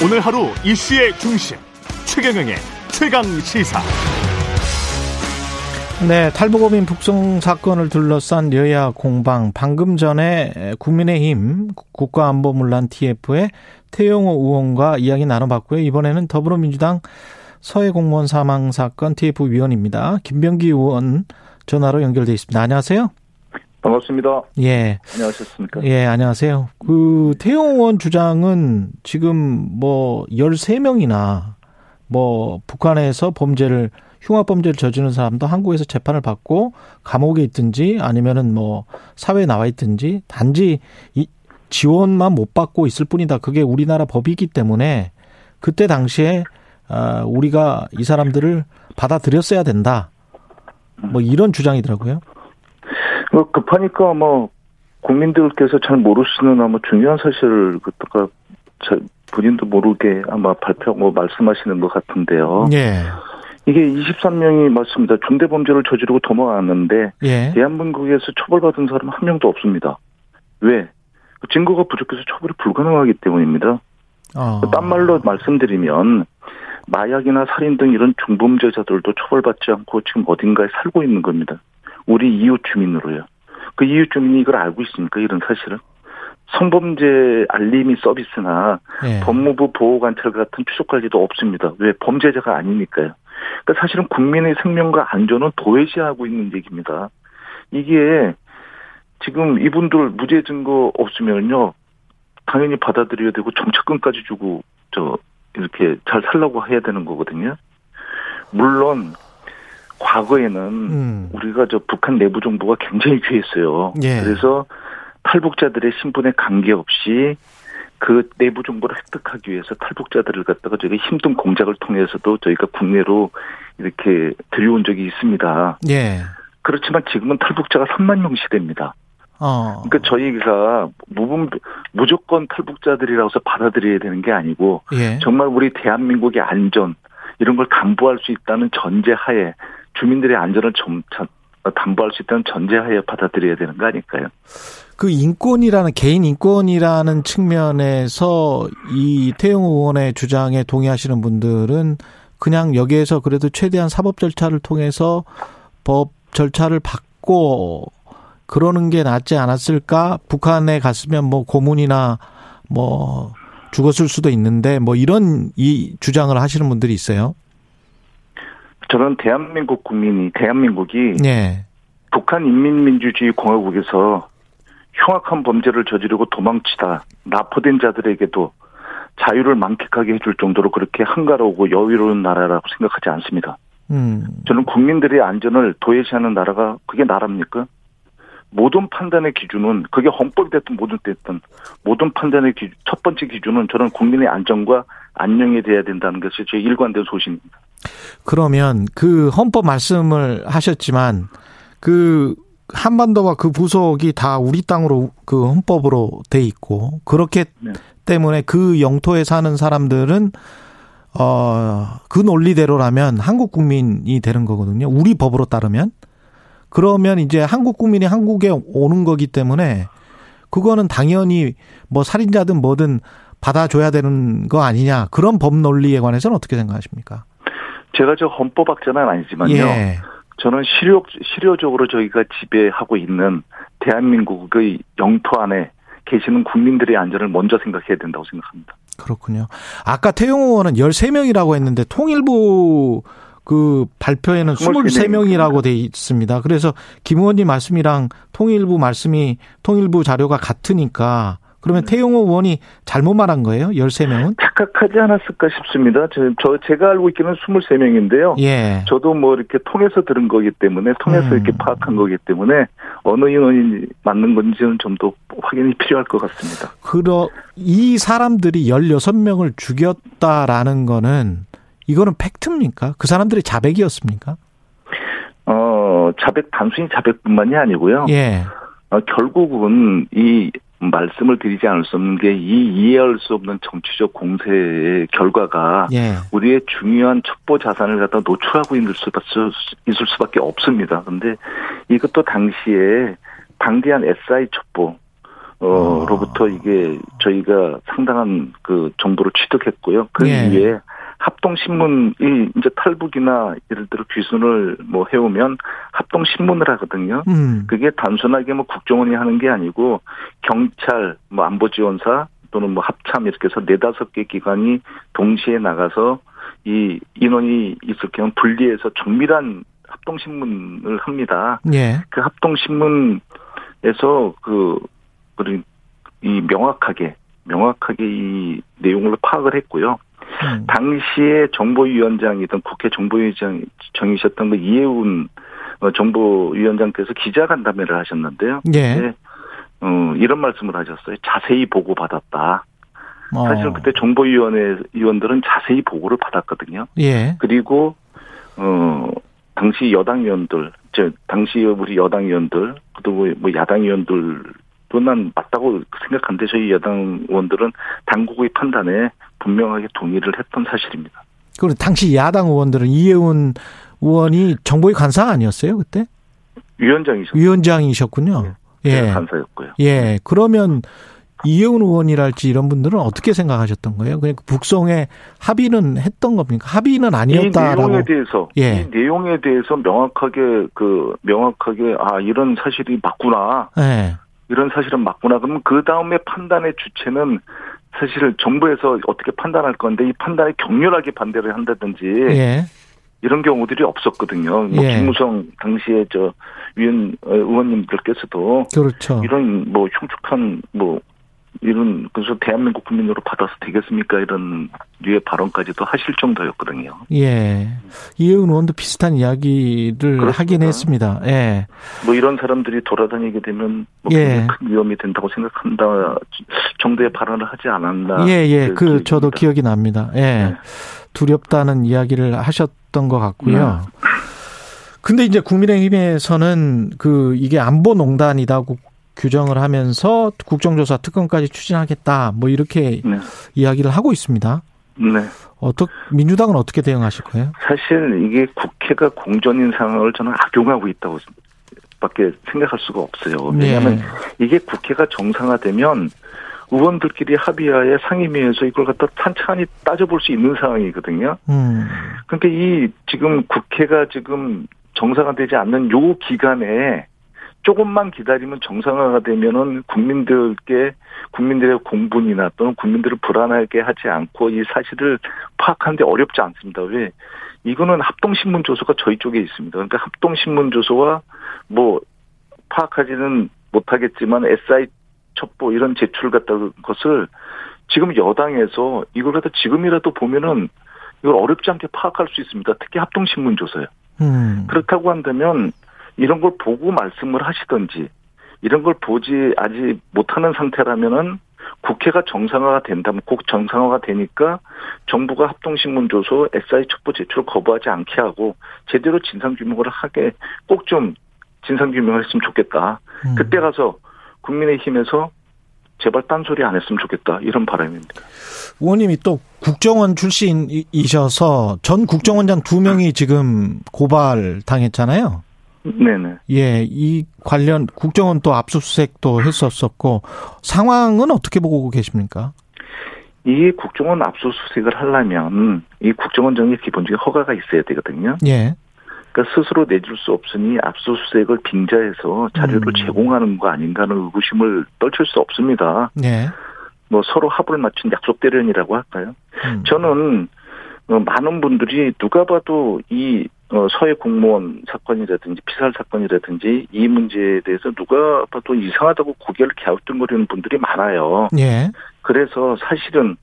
오늘 하루 이슈의 중심 최경영의 최강 시사. 네, 탈북어민 북송 사건을 둘러싼 여야 공방. 방금 전에 국민의힘 국가안보문란 TF의 태영호 의원과 이야기 나눠봤고요. 이번에는 더불어민주당 서해 공무원 사망 사건 TF 위원입니다. 김병기 의원 전화로 연결돼 있습니다. 안녕하세요. 반갑습니다. 예. 안녕하셨습니까? 예, 안녕하세요. 그 태용 의원 주장은 지금 뭐 13명이나 뭐 북한에서 범죄를 흉악 범죄를 저지른 사람도 한국에서 재판을 받고 감옥에 있든지 아니면은 뭐 사회에 나와 있든지 단지 이 지원만 못 받고 있을 뿐이다. 그게 우리나라 법이기 때문에 그때 당시에 아 우리가 이 사람들을 받아들였어야 된다. 뭐 이런 주장이더라고요. 뭐 급하니까 뭐 국민들께서 잘 모르시는 아마 중요한 사실을 그때가 본인도 모르게 아마 발표하고 말씀하시는 것 같은데요. 예. 이게 23명이 맞습니다. 중대범죄를 저지르고 도망왔는데 예. 대한민국에서 처벌받은 사람 한 명도 없습니다. 왜? 증거가 부족해서 처벌이 불가능하기 때문입니다. 어. 딴 말로 말씀드리면 마약이나 살인 등 이런 중범죄자들도 처벌받지 않고 지금 어딘가에 살고 있는 겁니다. 우리 이웃 주민으로요. 그 이웃 주민이 이걸 알고 있습니까? 이런 사실을. 성범죄 알림이 서비스나 예. 법무부 보호관찰 같은 추적 관리도 없습니다. 왜? 범죄자가 아니니까요. 그러니까 사실은 국민의 생명과 안전은 도외시하고 있는 얘기입니다. 이게 지금 이분들 무죄 증거 없으면요. 당연히 받아들여야 되고 정착금까지 주고 저 이렇게 잘 살라고 해야 되는 거거든요. 물론 과거에는 음. 우리가 저 북한 내부 정보가 굉장히 귀했어요. 예. 그래서 탈북자들의 신분에 관계없이 그 내부 정보를 획득하기 위해서 탈북자들을 갖다가 저희가 힘든 공작을 통해서도 저희가 국내로 이렇게 들여온 적이 있습니다. 예. 그렇지만 지금은 탈북자가 3만 명 시대입니다. 어. 그러니까 저희가 무분 무조건 탈북자들이라서 받아들여야 되는 게 아니고 예. 정말 우리 대한민국의 안전 이런 걸 담보할 수 있다는 전제하에 주민들의 안전을 점차 담보할 수 있다는 전제하에 받아들여야 되는 거 아닐까요? 그 인권이라는 개인 인권이라는 측면에서 이 태영 의원의 주장에 동의하시는 분들은 그냥 여기에서 그래도 최대한 사법 절차를 통해서 법 절차를 받고 그러는 게 낫지 않았을까? 북한에 갔으면 뭐 고문이나 뭐 죽었을 수도 있는데 뭐 이런 이 주장을 하시는 분들이 있어요. 저는 대한민국 국민이 대한민국이 예. 북한 인민민주주의 공화국에서 흉악한 범죄를 저지르고 도망치다 납포된 자들에게도 자유를 만끽하게 해줄 정도로 그렇게 한가로우고 여유로운 나라라고 생각하지 않습니다. 음. 저는 국민들의 안전을 도외시하는 나라가 그게 나라입니까? 모든 판단의 기준은 그게 헌법이 됐든 뭐든 됐든 모든 판단의 기, 첫 번째 기준은 저는 국민의 안전과 안녕이 돼야 된다는 것이 제 일관된 소신입니다. 그러면 그 헌법 말씀을 하셨지만 그 한반도와 그 부속이 다 우리 땅으로 그 헌법으로 돼 있고 그렇기 네. 때문에 그 영토에 사는 사람들은 어 그 논리대로라면 한국 국민이 되는 거거든요. 우리 법으로 따르면 그러면 이제 한국 국민이 한국에 오는 거기 때문에 그거는 당연히 뭐 살인자든 뭐든 받아줘야 되는 거 아니냐 그런 법 논리에 관해서는 어떻게 생각하십니까? 제가 저 헌법 학자는 아니지만요. 예. 저는 실효, 실효적으로 저희가 지배하고 있는 대한민국의 영토 안에 계시는 국민들의 안전을 먼저 생각해야 된다고 생각합니다. 그렇군요. 아까 태용 의원은 13명이라고 했는데 통일부 그 발표에는 23명이라고 돼 있습니다. 그래서 김 의원님 말씀이랑 통일부 말씀이 통일부 자료가 같으니까 그러면 네. 태용 의원이 잘못 말한 거예요? 13명은? 착각하지 않았을까 싶습니다. 저, 저 제가 알고 있기는 23명인데요. 예. 저도 뭐 이렇게 통해서 들은 거기 때문에 통해서 음. 이렇게 파악한 거기 때문에 어느 인원이 맞는 건지는 좀 더 확인이 필요할 것 같습니다. 그러 이 사람들이 16명을 죽였다라는 거는 이거는 팩트입니까? 그 사람들이 자백이었습니까? 어, 자백, 단순히 자백뿐만이 아니고요. 예. 어, 결국은 이 말씀을 드리지 않을 수 없는 게 이 이해할 수 없는 정치적 공세의 결과가 예. 우리의 중요한 첩보 자산을 갖다 노출하고 있을 수밖에, 있을 수밖에 없습니다. 근데 이것도 당시에 방대한 SI 첩보 어, 로부터 이게 저희가 상당한 그 정보를 취득했고요. 그 예. 위에 합동신문이 이제 탈북이나 예를 들어 귀순을 뭐 해오면 합동신문을 하거든요. 음. 그게 단순하게 뭐 국정원이 하는 게 아니고 경찰, 뭐 안보지원사 또는 뭐 합참 이렇게 해서 네다섯 개 기관이 동시에 나가서 이 인원이 있을 경우 분리해서 정밀한 합동신문을 합니다. 예. 그 합동신문에서 그, 우리, 이 명확하게, 명확하게 이 내용을 파악을 했고요. 음. 당시에 정보위원장이던 국회 정보위원장이셨던 그 이해운 어, 정보위원장께서 기자간담회를 하셨는데요. 예. 네, 어, 이런 말씀을 하셨어요. 자세히 보고 받았다. 어. 사실은 그때 정보위원회 위원들은 자세히 보고를 받았거든요. 예. 그리고 어 당시 여당 의원들, 저 당시 우리 여당 의원들, 그리고 뭐 야당 의원들 도난 맞다고 생각하는데 저희 여당 의원들은 당국의 판단에 분명하게 동의를 했던 사실입니다. 그리고 당시 야당 의원들은 이해운 의원이 정보위 관사 아니었어요 그때? 위원장이셨고 위원장이셨군요. 예. 간사였고요. 예. 그러면 이해운 의원이랄지 이런 분들은 어떻게 생각하셨던 거예요? 그냥 북송에 합의는 했던 겁니까? 합의는 이 아니었다라고. 내용에 대해서 예. 이 내용에 대해서 명확하게 그 명확하게 아 이런 사실이 맞구나 예. 이런 사실은 맞구나 그러면 그 다음에 판단의 주체는 사실 정부에서 어떻게 판단할 건데 이 판단에 격렬하게 반대를 한다든지 예. 이런 경우들이 없었거든요. 뭐 예. 김무성 당시에 저 위원 어, 의원님들께서도 그렇죠. 이런 뭐 흉측한 뭐 이런 그래서 대한민국 국민으로 받아서 되겠습니까 이런 류의 발언까지도 하실 정도였거든요. 예. 이해운 의원도 비슷한 이야기를 그렇습니다. 하긴 했습니다. 예. 뭐 이런 사람들이 돌아다니게 되면 뭐 예. 큰 위험이 된다고 생각한다 정도의 발언을 하지 않았나. 예, 예. 그. 저도 기억이 납니다. 예. 네. 두렵다는 이야기를 하셨던 것 같고요. 네. 근데 이제 국민의힘에서는 그 이게 안보 농단이라고 규정을 하면서 국정조사 특검까지 추진하겠다. 뭐 이렇게 네. 이야기를 하고 있습니다. 네. 어떻 민주당은 어떻게 대응하실 거예요? 사실 이게 국회가 공전인 상황을 저는 악용하고 있다고 밖에 생각할 수가 없어요. 왜냐하면 네. 이게 국회가 정상화되면 의원들끼리 합의하에 상임위에서 이걸 갖다 찬찬히 따져볼 수 있는 상황이거든요. 음. 그러니까 이 지금 국회가 지금 정상화되지 않는 요 기간에 조금만 기다리면 정상화가 되면은 국민들께 국민들의 공분이나 또는 국민들을 불안하게 하지 않고 이 사실을 파악하는데 어렵지 않습니다. 왜? 이거는 합동신문 조서가 저희 쪽에 있습니다. 그러니까 합동신문 조서와 뭐 파악하지는 못하겠지만 SI 첩보 이런 제출 같은 것을 지금 여당에서 이걸 갖다 지금이라도 보면은 이걸 어렵지 않게 파악할 수 있습니다. 특히 합동신문 조서요. 음. 그렇다고 한다면 이런 걸 보고 말씀을 하시든지 이런 걸 보지 아직 못하는 상태라면은 국회가 정상화가 된다면 꼭 정상화가 되니까 정부가 합동신문 조서 SI 첩보 제출을 거부하지 않게 하고 제대로 진상규명을 하게 꼭 좀 진상규명을 했으면 좋겠다. 음. 그때 가서 국민의힘에서 제발 딴소리 안 했으면 좋겠다. 이런 바람입니다. 의원님이 또 국정원 출신이셔서 전 국정원장 두 명이 지금 고발 당했잖아요. 네네. 예, 이 관련 국정원 또 압수수색도 했었었고 상황은 어떻게 보고 계십니까? 이 국정원 압수수색을 하려면 이 국정원장의 기본적인 허가가 있어야 되거든요. 예. 그러니까 스스로 내줄 수 없으니 압수수색을 빙자해서 자료를 음. 제공하는 거 아닌가는 의구심을 떨칠 수 없습니다. 예. 뭐 서로 합을 맞춘 약속 대련이라고 할까요? 음. 저는 어, 많은 분들이 누가 봐도 이 어, 서해 공무원 사건이라든지 피살 사건이라든지 이 문제에 대해서 누가 봐도 이상하다고 고개를 갸우뚱거리는 분들이 많아요. 예. 그래서 사실은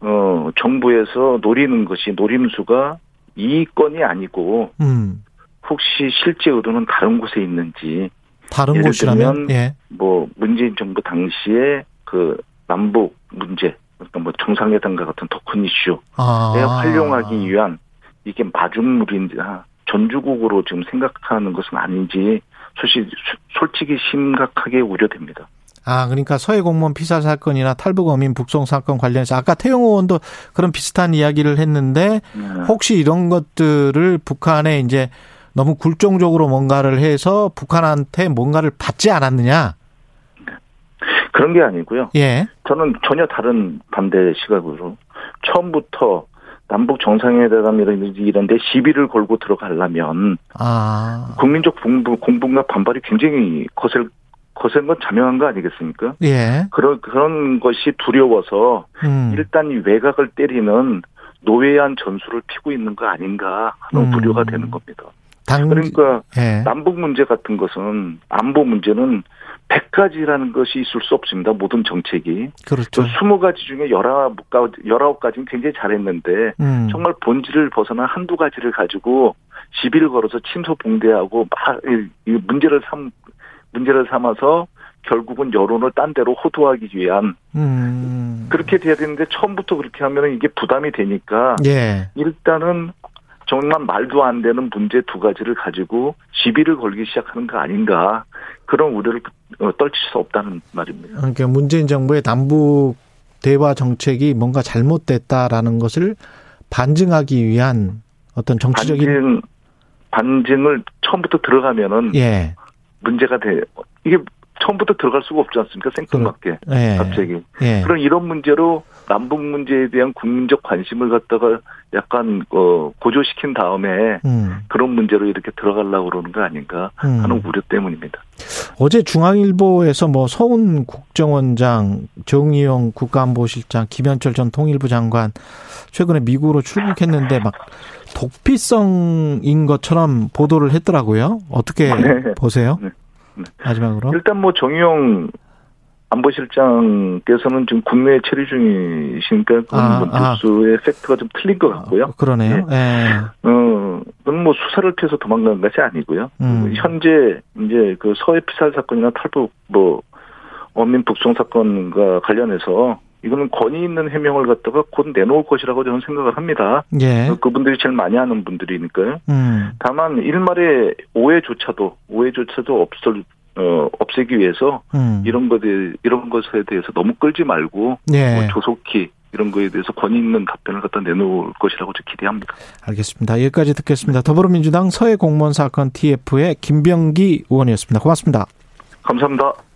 어 정부에서 노리는 것이 노림수가 이 건이 아니고 음. 혹시 실제 의도는 다른 곳에 있는지 다른 예를 곳이라면 들면 예. 뭐 문재인 정부 당시에 그 남북 문제 그러니까 뭐 정상회담과 같은 더큰 이슈에 아. 활용하기 위한 이게 마중물인지 전주국으로 지금 생각하는 것은 아닌지 솔직히 솔직히 심각하게 우려됩니다. 아, 그러니까 서해 공무원 피살 사건이나 탈북 어민 북송 사건 관련해서 아까 태영 의원도 그런 비슷한 이야기를 했는데 네. 혹시 이런 것들을 북한에 이제 너무 굴종적으로 뭔가를 해서 북한한테 뭔가를 받지 않았느냐? 그런 게 아니고요. 예. 저는 전혀 다른 반대 시각으로 처음부터 남북 정상회담이라든지 이런 데 시비를 걸고 들어가려면 아. 국민적 공부, 공분과 반발이 굉장히 거셀 거센 건 자명한 거 아니겠습니까? 예. 그런 그런 것이 두려워서 음. 일단 이 외곽을 때리는 노예한 전술을 피고 있는 거 아닌가 하는 음. 우려가 되는 겁니다. 당 그러니까 예. 남북 문제 같은 것은 안보 문제는 100가지라는 것이 있을 수 없습니다. 모든 정책이. 그렇죠. 20가지 중에 19가지, 19가지는 굉장히 잘했는데 음. 정말 본질을 벗어나 한두 가지를 가지고 시비를 걸어서 침소봉대하고 막이 문제를 삼 문제를 삼아서 결국은 여론을 딴 데로 호도하기 위한 음. 그렇게 돼야 되는데 처음부터 그렇게 하면은 이게 부담이 되니까 예. 일단은 정말 말도 안 되는 문제 두 가지를 가지고 시비를 걸기 시작하는 거 아닌가 그런 우려를 어, 떨칠 수 없다는 말입니다. 그러니까 문재인 정부의 남북 대화 정책이 뭔가 잘못됐다라는 것을 반증하기 위한 어떤 정치적인 반증 반증을 처음부터 들어가면은 예. 문제가 돼 이게 처음부터 들어갈 수가 없지 않습니까? 생뚱맞게 예. 갑자기 예. 그런 이런 문제로 남북 문제에 대한 국민적 관심을 갖다가 약간 어 고조시킨 다음에 음. 그런 문제로 이렇게 들어가려고 그러는 거 아닌가 음. 하는 우려 때문입니다. 어제 중앙일보에서 뭐 서훈 국정원장, 정의용 국가안보실장, 김현철 전 통일부 장관 최근에 미국으로 출국했는데 막 독피성인 것처럼 보도를 했더라고요. 어떻게 네. 보세요? 네. 네. 마지막으로. 일단 뭐 정의용 안보실장께서는 지금 국내에 체류 중이시니까 그건 아, 뭐 아. 뉴스의 팩트가 좀 틀린 것 같고요. 어, 그러네요. 예. 어, 그건 뭐 수사를 피해서 도망간 것이 아니고요. 음. 현재 이제 그 서해 피살 사건이나 탈북 뭐 어민 북송 사건과 관련해서 이거는 권위 있는 해명을 갖다가 곧 내놓을 것이라고 저는 생각을 합니다. 예. 그분들이 제일 많이 하는 분들이니까요. 음. 다만 일말의 오해조차도 오해조차도 없을 어 없애기 위해서 음. 이런 것에 이런 것에 대해서 너무 끌지 말고 예. 뭐 조속히 이런 거에 대해서 권위 있는 답변을 갖다 내놓을 것이라고 저 기대합니다. 알겠습니다. 여기까지 듣겠습니다. 더불어민주당 서해 공무원 사건 TF의 김병기 의원이었습니다. 고맙습니다. 감사합니다.